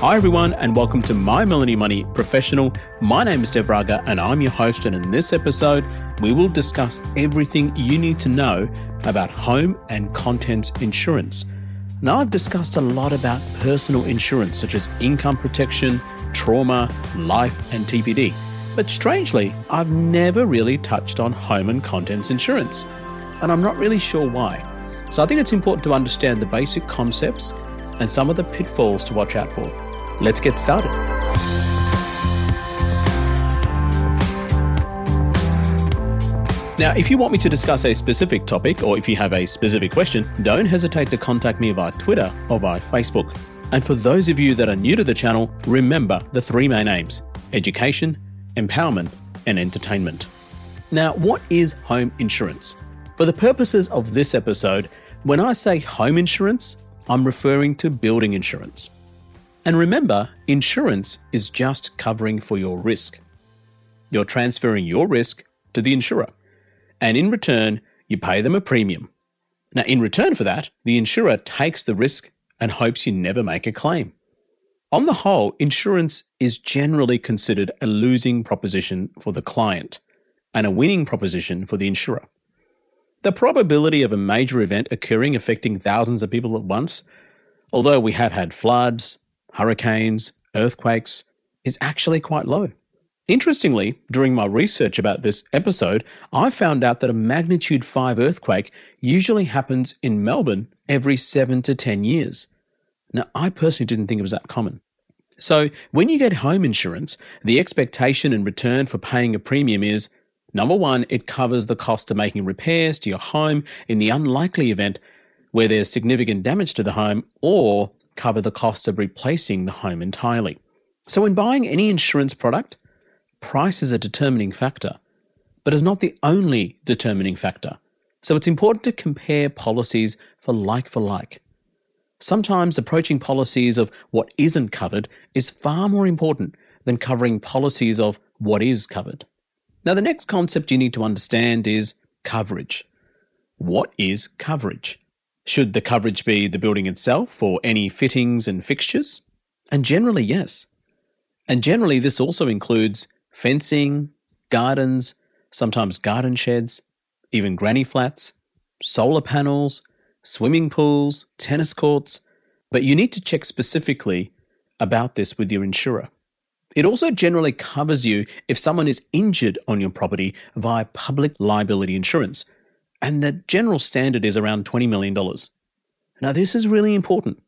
Hi, everyone, and welcome to My Millennial Money Professional. My name is Dev Raga, and I'm your host. And in this episode, we will discuss everything you need to know about home and contents insurance. Now, I've discussed a lot about personal insurance, such as income protection, trauma, life, and TPD. But strangely, I've never really touched on home and contents insurance. And I'm not really sure why. So I think it's important to understand the basic concepts and some of the pitfalls to watch out for. Let's get started. Now, if you want me to discuss a specific topic or if you have a specific question, don't hesitate to contact me via Twitter or via Facebook. And for those of you that are new to the channel, remember the three main aims education, empowerment, and entertainment. Now, what is home insurance? For the purposes of this episode, when I say home insurance, I'm referring to building insurance. And remember, insurance is just covering for your risk. You're transferring your risk to the insurer, and in return, you pay them a premium. Now, in return for that, the insurer takes the risk and hopes you never make a claim. On the whole, insurance is generally considered a losing proposition for the client and a winning proposition for the insurer. The probability of a major event occurring affecting thousands of people at once, although we have had floods, hurricanes, earthquakes, is actually quite low. Interestingly, during my research about this episode, I found out that a magnitude 5 earthquake usually happens in Melbourne every 7 to 10 years. Now, I personally didn't think it was that common. So, when you get home insurance, the expectation in return for paying a premium is number one, it covers the cost of making repairs to your home in the unlikely event where there's significant damage to the home, or cover the cost of replacing the home entirely. So, when buying any insurance product, price is a determining factor, but is not the only determining factor. So it's important to compare policies for like for like. Sometimes approaching policies of what isn't covered is far more important than covering policies of what is covered. Now, the next concept you need to understand is coverage. What is coverage? Should the coverage be the building itself or any fittings and fixtures? And generally, yes. And generally, this also includes fencing, gardens, sometimes garden sheds, even granny flats, solar panels, swimming pools, tennis courts, but you need to check specifically about this with your insurer. It also generally covers you if someone is injured on your property via public liability insurance, and the general standard is around $20 million. Now, this is really important.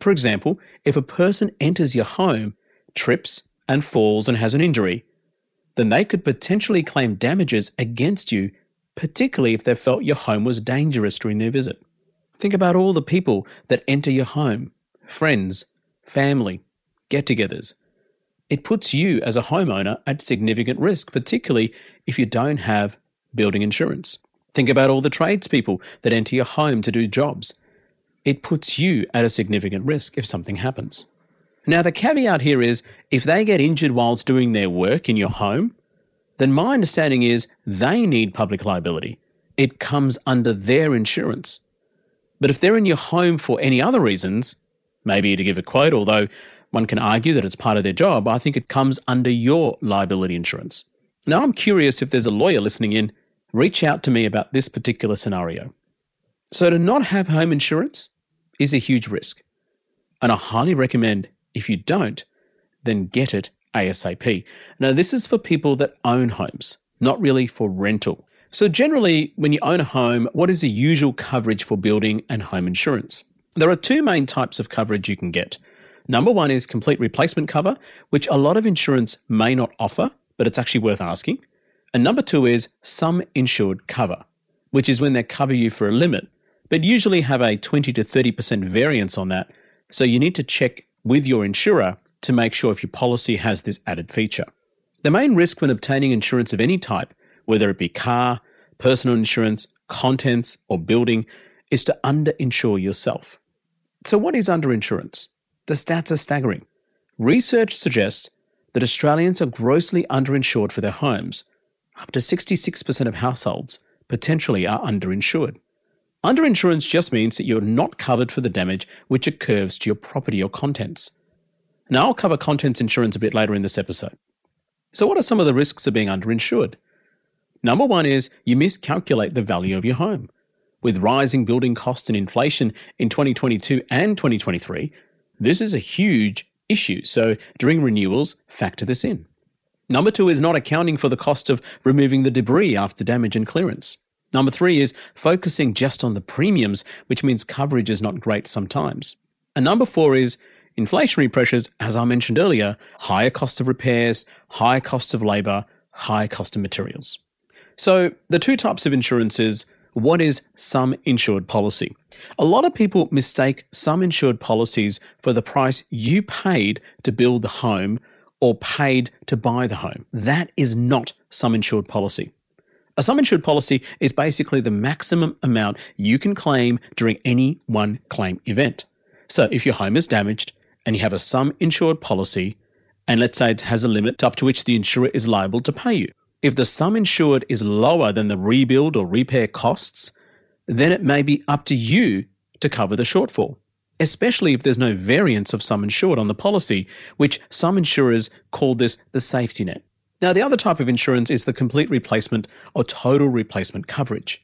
For example, if a person enters your home, trips, and falls and has an injury, then they could potentially claim damages against you, particularly if they felt your home was dangerous during their visit. Think about all the people that enter your home friends, family, get togethers. It puts you as a homeowner at significant risk, particularly if you don't have building insurance. Think about all the tradespeople that enter your home to do jobs. It puts you at a significant risk if something happens. Now, the caveat here is if they get injured whilst doing their work in your home, then my understanding is they need public liability. It comes under their insurance. But if they're in your home for any other reasons, maybe to give a quote, although one can argue that it's part of their job, I think it comes under your liability insurance. Now, I'm curious if there's a lawyer listening in, reach out to me about this particular scenario. So, to not have home insurance is a huge risk. And I highly recommend if you don't, then get it ASAP. Now, this is for people that own homes, not really for rental. So, generally, when you own a home, what is the usual coverage for building and home insurance? There are two main types of coverage you can get. Number one is complete replacement cover, which a lot of insurance may not offer, but it's actually worth asking. And number two is sum insured cover, which is when they cover you for a limit, but usually have a 20 to 30% variance on that. So you need to check with your insurer to make sure if your policy has this added feature. The main risk when obtaining insurance of any type, whether it be car, personal insurance, contents, or building, is to underinsure yourself. So, what is underinsurance? The stats are staggering. Research suggests that Australians are grossly underinsured for their homes. Up to 66% of households potentially are underinsured. Underinsurance just means that you're not covered for the damage which occurs to your property or contents. Now, I'll cover contents insurance a bit later in this episode. So, what are some of the risks of being underinsured? Number one is you miscalculate the value of your home. With rising building costs and inflation in 2022 and 2023, this is a huge issue, so during renewals, factor this in. Number two is not accounting for the cost of removing the debris after damage and clearance. Number three is focusing just on the premiums, which means coverage is not great sometimes. And number four is inflationary pressures, as I mentioned earlier, higher cost of repairs, higher cost of labour, higher cost of materials. So the two types of insurance is what is sum insured policy? A lot of people mistake sum insured policies for the price you paid to build the home or paid to buy the home. That is not sum insured policy. A sum insured policy is basically the maximum amount you can claim during any one claim event. So if your home is damaged and you have a sum insured policy, and let's say it has a limit up to which the insurer is liable to pay you, if the sum insured is lower than the rebuild or repair costs, then it may be up to you to cover the shortfall, especially if there's no variance of sum insured on the policy, which some insurers call this the safety net. Now, the other type of insurance is the complete replacement or total replacement coverage.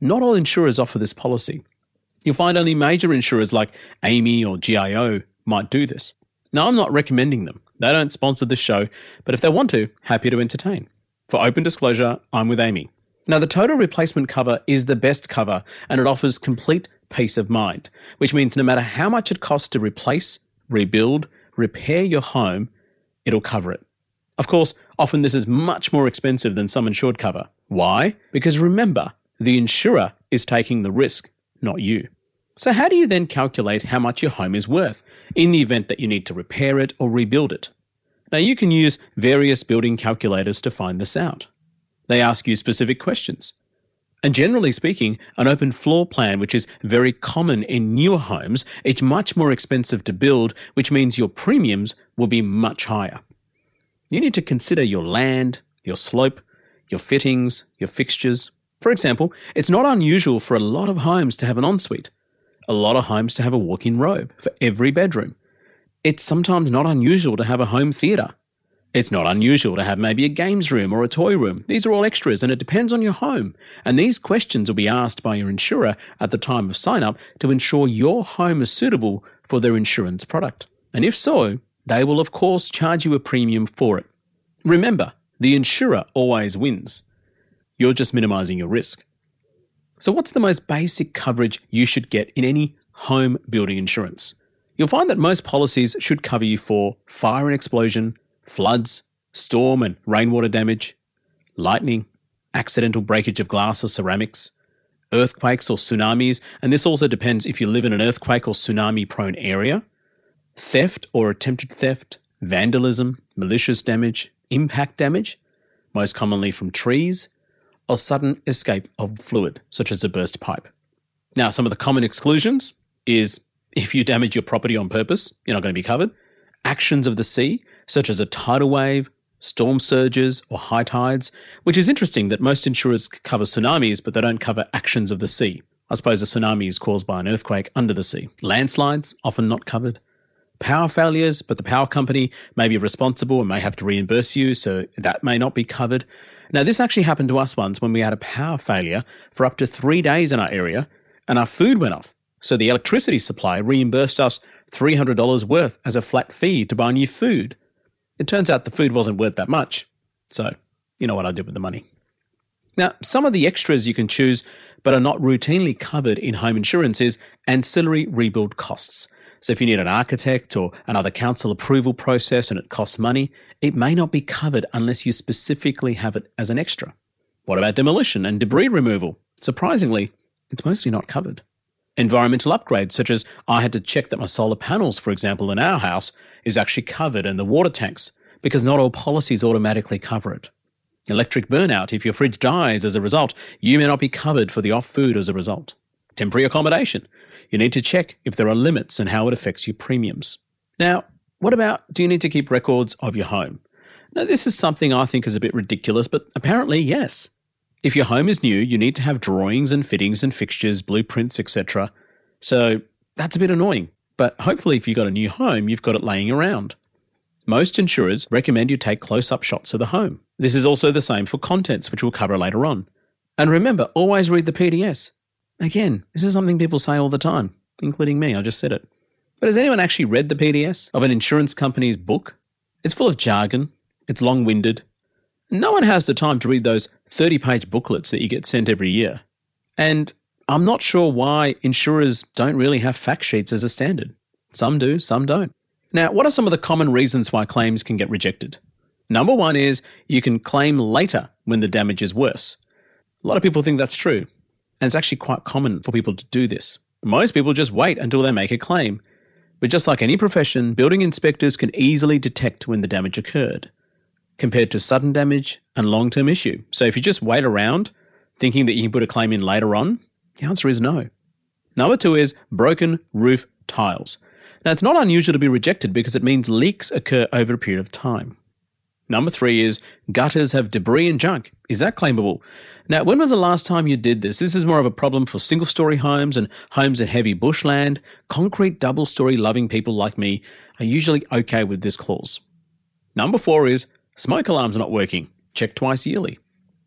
Not all insurers offer this policy. You'll find only major insurers like AAMI or GIO might do this. Now, I'm not recommending them. They don't sponsor the show, but if they want to, happy to entertain. For open disclosure, I'm with AAMI. Now, the total replacement cover is the best cover and it offers complete peace of mind, which means no matter how much it costs to replace, rebuild, repair your home, it'll cover it. Of course, often this is much more expensive than sum insured cover. Why? Because remember, the insurer is taking the risk, not you. So, how do you then calculate how much your home is worth in the event that you need to repair it or rebuild it? Now, you can use various building calculators to find this out. They ask you specific questions. And generally speaking, an open floor plan, which is very common in newer homes, is much more expensive to build, which means your premiums will be much higher. You need to consider your land, your slope, your fittings, your fixtures. For example, it's not unusual for a lot of homes to have an ensuite, a lot of homes to have a walk in robe for every bedroom, it's sometimes not unusual to have a home theatre. It's not unusual to have maybe a games room or a toy room. These are all extras and it depends on your home. And these questions will be asked by your insurer at the time of sign up to ensure your home is suitable for their insurance product. And if so, they will of course charge you a premium for it. Remember, the insurer always wins. You're just minimizing your risk. So, what's the most basic coverage you should get in any home building insurance? You'll find that most policies should cover you for fire and explosion, floods, storm and rainwater damage, lightning, accidental breakage of glass or ceramics, earthquakes or tsunamis, and this also depends if you live in an earthquake or tsunami prone area, theft or attempted theft, vandalism, malicious damage, impact damage, most commonly from trees, or sudden escape of fluid, such as a burst pipe. Now, some of the common exclusions is if you damage your property on purpose, you're not going to be covered. Actions of the sea, such as a tidal wave, storm surges, or high tides, which is interesting that most insurers cover tsunamis, but they don't cover actions of the sea. I suppose a tsunami is caused by an earthquake under the sea. Landslides, often not covered. Power failures, but the power company may be responsible and may have to reimburse you, so that may not be covered. Now, this actually happened to us once when we had a power failure for up to three days in our area and our food went off. So the electricity supply reimbursed us $300 worth as a flat fee to buy new food. It turns out the food wasn't worth that much. So, you know what I did with the money. Now, some of the extras you can choose but are not routinely covered in home insurance is ancillary rebuild costs. So if you need an architect or another council approval process and it costs money, it may not be covered unless you specifically have it as an extra. What about demolition and debris removal? Surprisingly, it's mostly not covered. Environmental upgrades, such as I had to check that my solar panels, for example, in our house, is actually covered and the water tanks, because not all policies automatically cover it. Electric burnout, if your fridge dies as a result, you may not be covered for the off food as a result. Temporary accommodation, you need to check if there are limits and how it affects your premiums. Now, what about do you need to keep records of your home? Now, this is something I think is a bit ridiculous, but apparently, yes. If your home is new, you need to have drawings and fittings and fixtures, blueprints, etc. So that's a bit annoying. But hopefully, if you've got a new home, you've got it laying around. Most insurers recommend you take close up shots of the home. This is also the same for contents, which we'll cover later on. And remember, always read the PDS. Again, this is something people say all the time, including me, I just said it. But has anyone actually read the PDS of an insurance company's book? It's full of jargon, it's long winded. No one has the time to read those 30 page booklets that you get sent every year. And I'm not sure why insurers don't really have fact sheets as a standard. Some do, some don't. Now, what are some of the common reasons why claims can get rejected? Number one is you can claim later when the damage is worse. A lot of people think that's true, and it's actually quite common for people to do this. Most people just wait until they make a claim. But just like any profession, building inspectors can easily detect when the damage occurred, compared to sudden damage and long term issue. So if you just wait around thinking that you can put a claim in later on, the answer is no. Number two is broken roof tiles. Now, it's not unusual to be rejected because it means leaks occur over a period of time. Number three is gutters have debris and junk. Is that claimable? Now, when was the last time you did this? This is more of a problem for single story homes and homes in heavy bushland. Concrete double story loving people like me are usually okay with this clause. Number four is smoke alarm's not working. Check twice yearly.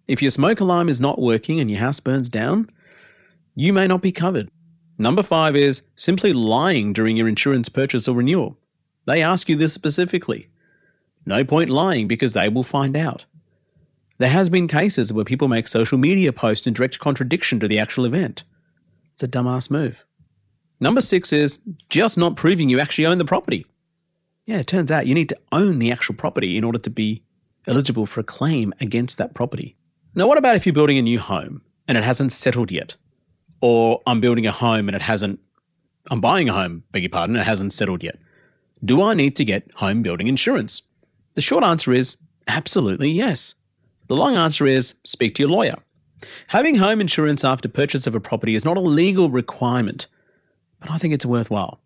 If your smoke alarm is not working and your house burns down, you may not be covered. Number five is simply lying during your insurance purchase or renewal. They ask you this specifically. No point lying because they will find out. There has been cases where people make social media posts in direct contradiction to the actual event. It's a dumbass move. Number six is just not proving you actually own the property. Yeah, it turns out you need to own the actual property in order to be eligible for a claim against that property. Now, what about if you're building a new home and it hasn't settled yet? Or I'm building a home and it hasn't, I'm buying a home, beg your pardon, it hasn't settled yet. Do I need to get home building insurance? The short answer is absolutely yes. The long answer is speak to your lawyer. Having home insurance after purchase of a property is not a legal requirement, but I think it's worthwhile.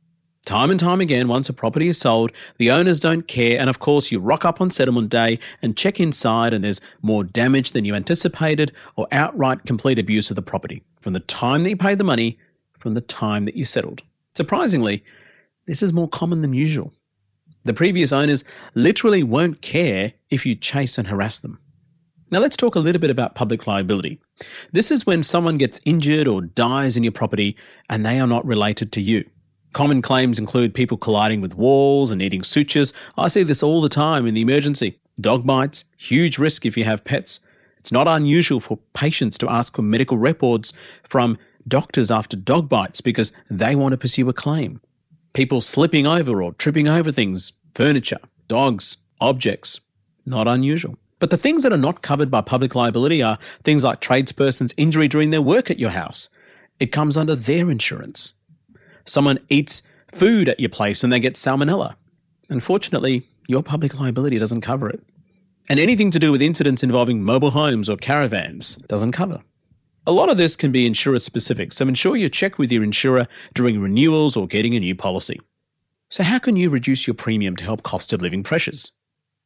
Time and time again, once a property is sold, the owners don't care, and of course, you rock up on settlement day and check inside, and there's more damage than you anticipated or outright complete abuse of the property from the time that you paid the money, from the time that you settled. Surprisingly, this is more common than usual. The previous owners literally won't care if you chase and harass them. Now, let's talk a little bit about public liability. This is when someone gets injured or dies in your property and they are not related to you. Common claims include people colliding with walls and needing sutures. I see this all the time in the emergency. Dog bites, huge risk if you have pets. It's not unusual for patients to ask for medical records from doctors after dog bites because they want to pursue a claim people slipping over or tripping over things, furniture, dogs, objects. Not unusual. But the things that are not covered by public liability are things like tradesperson's injury during their work at your house. It comes under their insurance. Someone eats food at your place and they get salmonella. Unfortunately, your public liability doesn't cover it. And anything to do with incidents involving mobile homes or caravans doesn't cover. A lot of this can be insurer specific, so ensure you check with your insurer during renewals or getting a new policy. So, how can you reduce your premium to help cost of living pressures?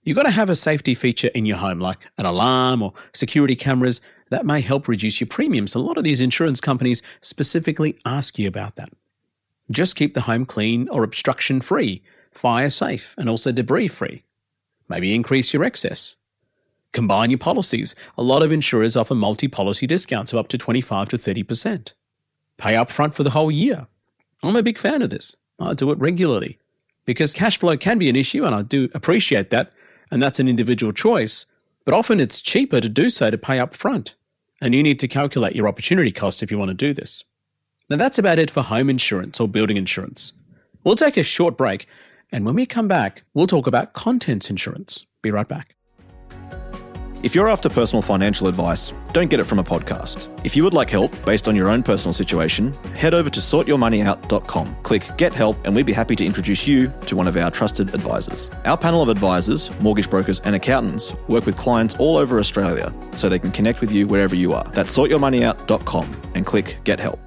You've got to have a safety feature in your home, like an alarm or security cameras, that may help reduce your premiums. A lot of these insurance companies specifically ask you about that. Just keep the home clean or obstruction free, fire safe, and also debris free. Maybe increase your excess. Combine your policies. A lot of insurers offer multi policy discounts of up to 25 to 30%. Pay upfront for the whole year. I'm a big fan of this. I do it regularly because cash flow can be an issue, and I do appreciate that, and that's an individual choice, but often it's cheaper to do so to pay upfront, and you need to calculate your opportunity cost if you want to do this. Now, that's about it for home insurance or building insurance. We'll take a short break, and when we come back, we'll talk about contents insurance. Be right back. If you're after personal financial advice, don't get it from a podcast. If you would like help based on your own personal situation, head over to sortyourmoneyout.com. Click Get Help, and we'd be happy to introduce you to one of our trusted advisors. Our panel of advisors, mortgage brokers, and accountants work with clients all over Australia so they can connect with you wherever you are. That's sortyourmoneyout.com and click Get Help.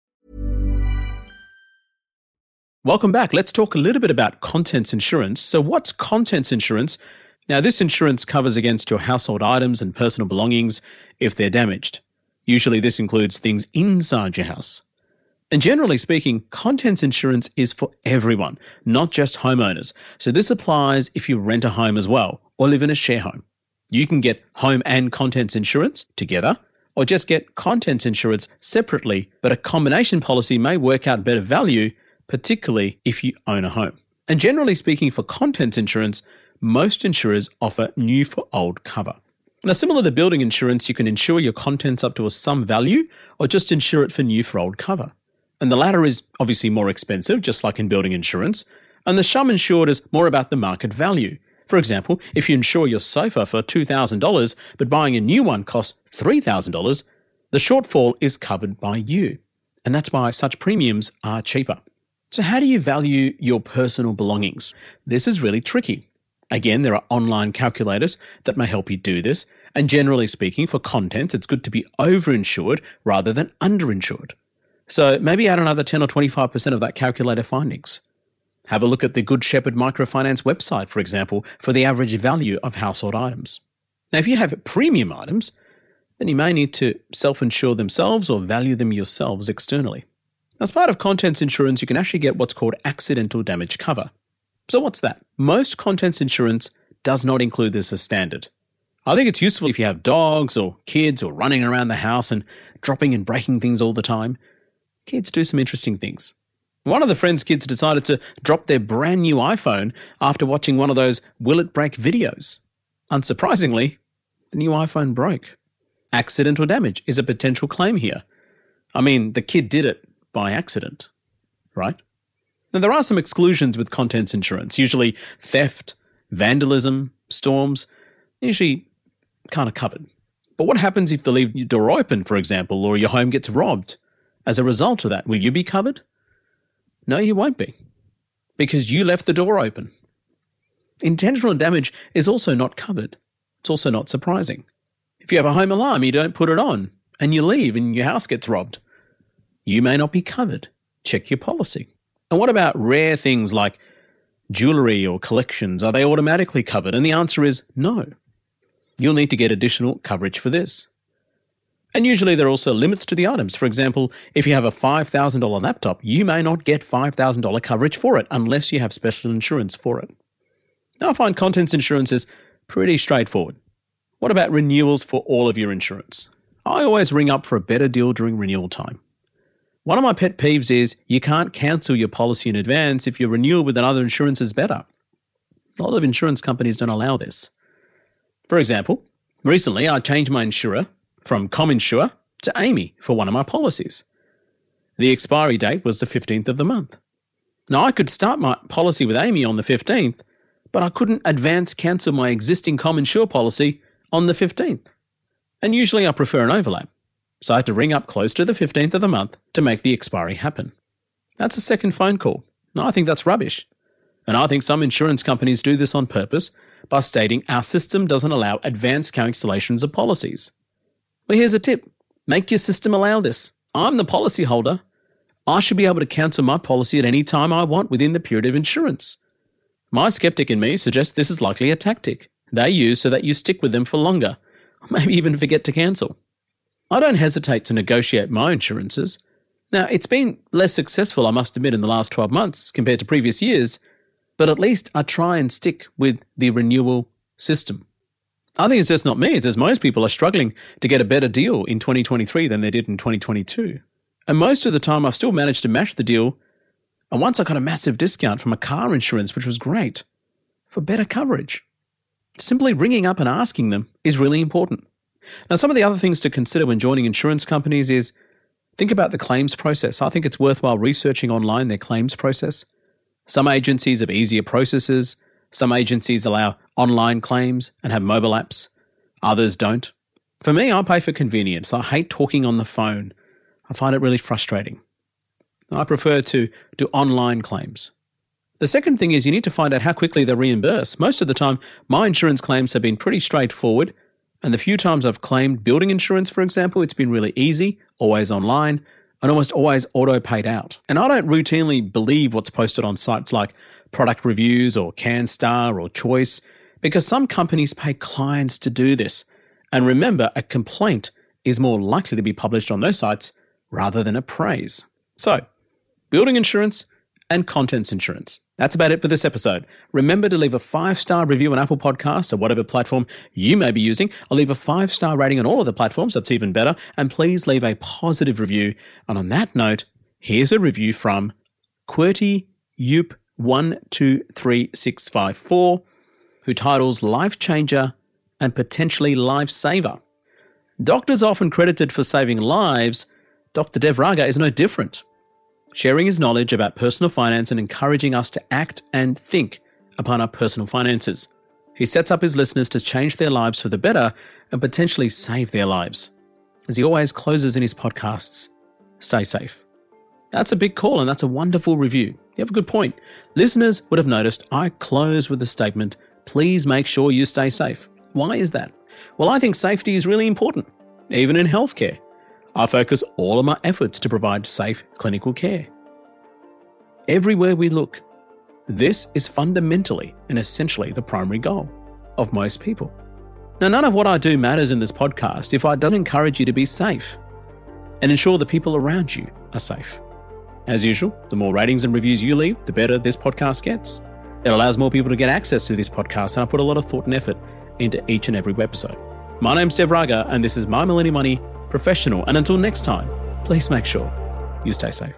Welcome back. Let's talk a little bit about contents insurance. So, what's contents insurance? Now, this insurance covers against your household items and personal belongings if they're damaged. Usually, this includes things inside your house. And generally speaking, contents insurance is for everyone, not just homeowners. So, this applies if you rent a home as well or live in a share home. You can get home and contents insurance together, or just get contents insurance separately, but a combination policy may work out better value particularly if you own a home. And generally speaking, for contents insurance, most insurers offer new for old cover. Now, similar to building insurance, you can insure your contents up to a sum value or just insure it for new for old cover. And the latter is obviously more expensive, just like in building insurance, and the sum insured is more about the market value. For example, if you insure your sofa for $2,000, but buying a new one costs $3,000, the shortfall is covered by you. And that's why such premiums are cheaper. So, how do you value your personal belongings? This is really tricky. Again, there are online calculators that may help you do this. And generally speaking, for contents, it's good to be overinsured rather than underinsured. So maybe add another 10 or 25% of that calculator findings. Have a look at the Good Shepherd Microfinance website, for example, for the average value of household items. Now, if you have premium items, then you may need to self insure themselves or value them yourselves externally. As part of contents insurance, you can actually get what's called accidental damage cover. So, what's that? Most contents insurance does not include this as standard. I think it's useful if you have dogs or kids or running around the house and dropping and breaking things all the time. Kids do some interesting things. One of the friend's kids decided to drop their brand new iPhone after watching one of those will it break videos. Unsurprisingly, the new iPhone broke. Accidental damage is a potential claim here. I mean, the kid did it, by accident, right? Now, there are some exclusions with contents insurance, usually theft, vandalism, storms, usually kind of covered. But what happens if they leave your door open, for example, or your home gets robbed? As a result of that, will you be covered? No, you won't be, because you left the door open. Intentional damage is also not covered. It's also not surprising. If you have a home alarm, you don't put it on, and you leave and your house gets robbed you may not be covered. Check your policy. And what about rare things like jewelry or collections? Are they automatically covered? And the answer is no. You'll need to get additional coverage for this. And usually there are also limits to the items. For example, if you have a $5,000 laptop, you may not get $5,000 coverage for it unless you have special insurance for it. Now, I find contents insurance is pretty straightforward. What about renewals for all of your insurance? I always ring up for a better deal during renewal time. One of my pet peeves is you can't cancel your policy in advance if your renewal with another insurance is better. A lot of insurance companies don't allow this. For example, recently I changed my insurer from CommInsure to AAMI for one of my policies. The expiry date was the 15th of the month. Now I could start my policy with AAMI on the 15th, but I couldn't advance cancel my existing CommInsure policy on the 15th. And usually I prefer an overlap. So I had to ring up close to the 15th of the month to make the expiry happen. That's a second phone call. No, I think that's rubbish. And I think some insurance companies do this on purpose by stating our system doesn't allow advanced calculations of policies. Well, here's a tip make your system allow this. I'm the policyholder. I should be able to cancel my policy at any time I want within the period of insurance. My skeptic in me suggests this is likely a tactic they use so that you stick with them for longer, maybe even forget to cancel. I don't hesitate to negotiate my insurances. Now, it's been less successful, I must admit, in the last 12 months compared to previous years, but at least I try and stick with the renewal system. I think it's just not me, it's just most people are struggling to get a better deal in 2023 than they did in 2022. And most of the time, I've still managed to match the deal. And once I got a massive discount from a car insurance, which was great, for better coverage. Simply ringing up and asking them is really important. Now, some of the other things to consider when joining insurance companies is think about the claims process. I think it's worthwhile researching online their claims process. Some agencies have easier processes, some agencies allow online claims and have mobile apps, others don't. For me, I pay for convenience. I hate talking on the phone. I find it really frustrating. I prefer to do online claims. The second thing is you need to find out how quickly they reimburse. Most of the time, my insurance claims have been pretty straightforward and the few times I've claimed building insurance, for example, it's been really easy, always online, and almost always auto paid out. And I don't routinely believe what's posted on sites like product reviews or CanStar or Choice, because some companies pay clients to do this. And remember, a complaint is more likely to be published on those sites rather than a praise. So, building insurance and contents insurance. That's about it for this episode. Remember to leave a five star review on Apple Podcasts or whatever platform you may be using. I'll leave a five star rating on all of the platforms. That's even better. And please leave a positive review. And on that note, here's a review from QWERTY Yoop 123654, who titles Life Changer and Potentially Life Saver. Doctors often credited for saving lives. Dr. Dev Raga is no different sharing his knowledge about personal finance and encouraging us to act and think upon our personal finances. He sets up his listeners to change their lives for the better and potentially save their lives. As he always closes in his podcasts, stay safe. That's a big call and that's a wonderful review. You have a good point. Listeners would have noticed I close with the statement, please make sure you stay safe. Why is that? Well, I think safety is really important, even in healthcare. I focus all of my efforts to provide safe clinical care. Everywhere we look, this is fundamentally and essentially the primary goal of most people. Now, none of what I do matters in this podcast if I don't encourage you to be safe and ensure the people around you are safe. As usual, the more ratings and reviews you leave, the better this podcast gets. It allows more people to get access to this podcast, and I put a lot of thought and effort into each and every episode. My name's Dev Raga, and this is My Millennial Money professional. And until next time, please make sure you stay safe.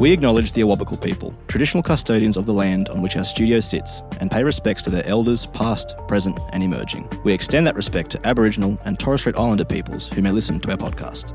We acknowledge the Awabakal people, traditional custodians of the land on which our studio sits, and pay respects to their elders, past, present, and emerging. We extend that respect to Aboriginal and Torres Strait Islander peoples who may listen to our podcast.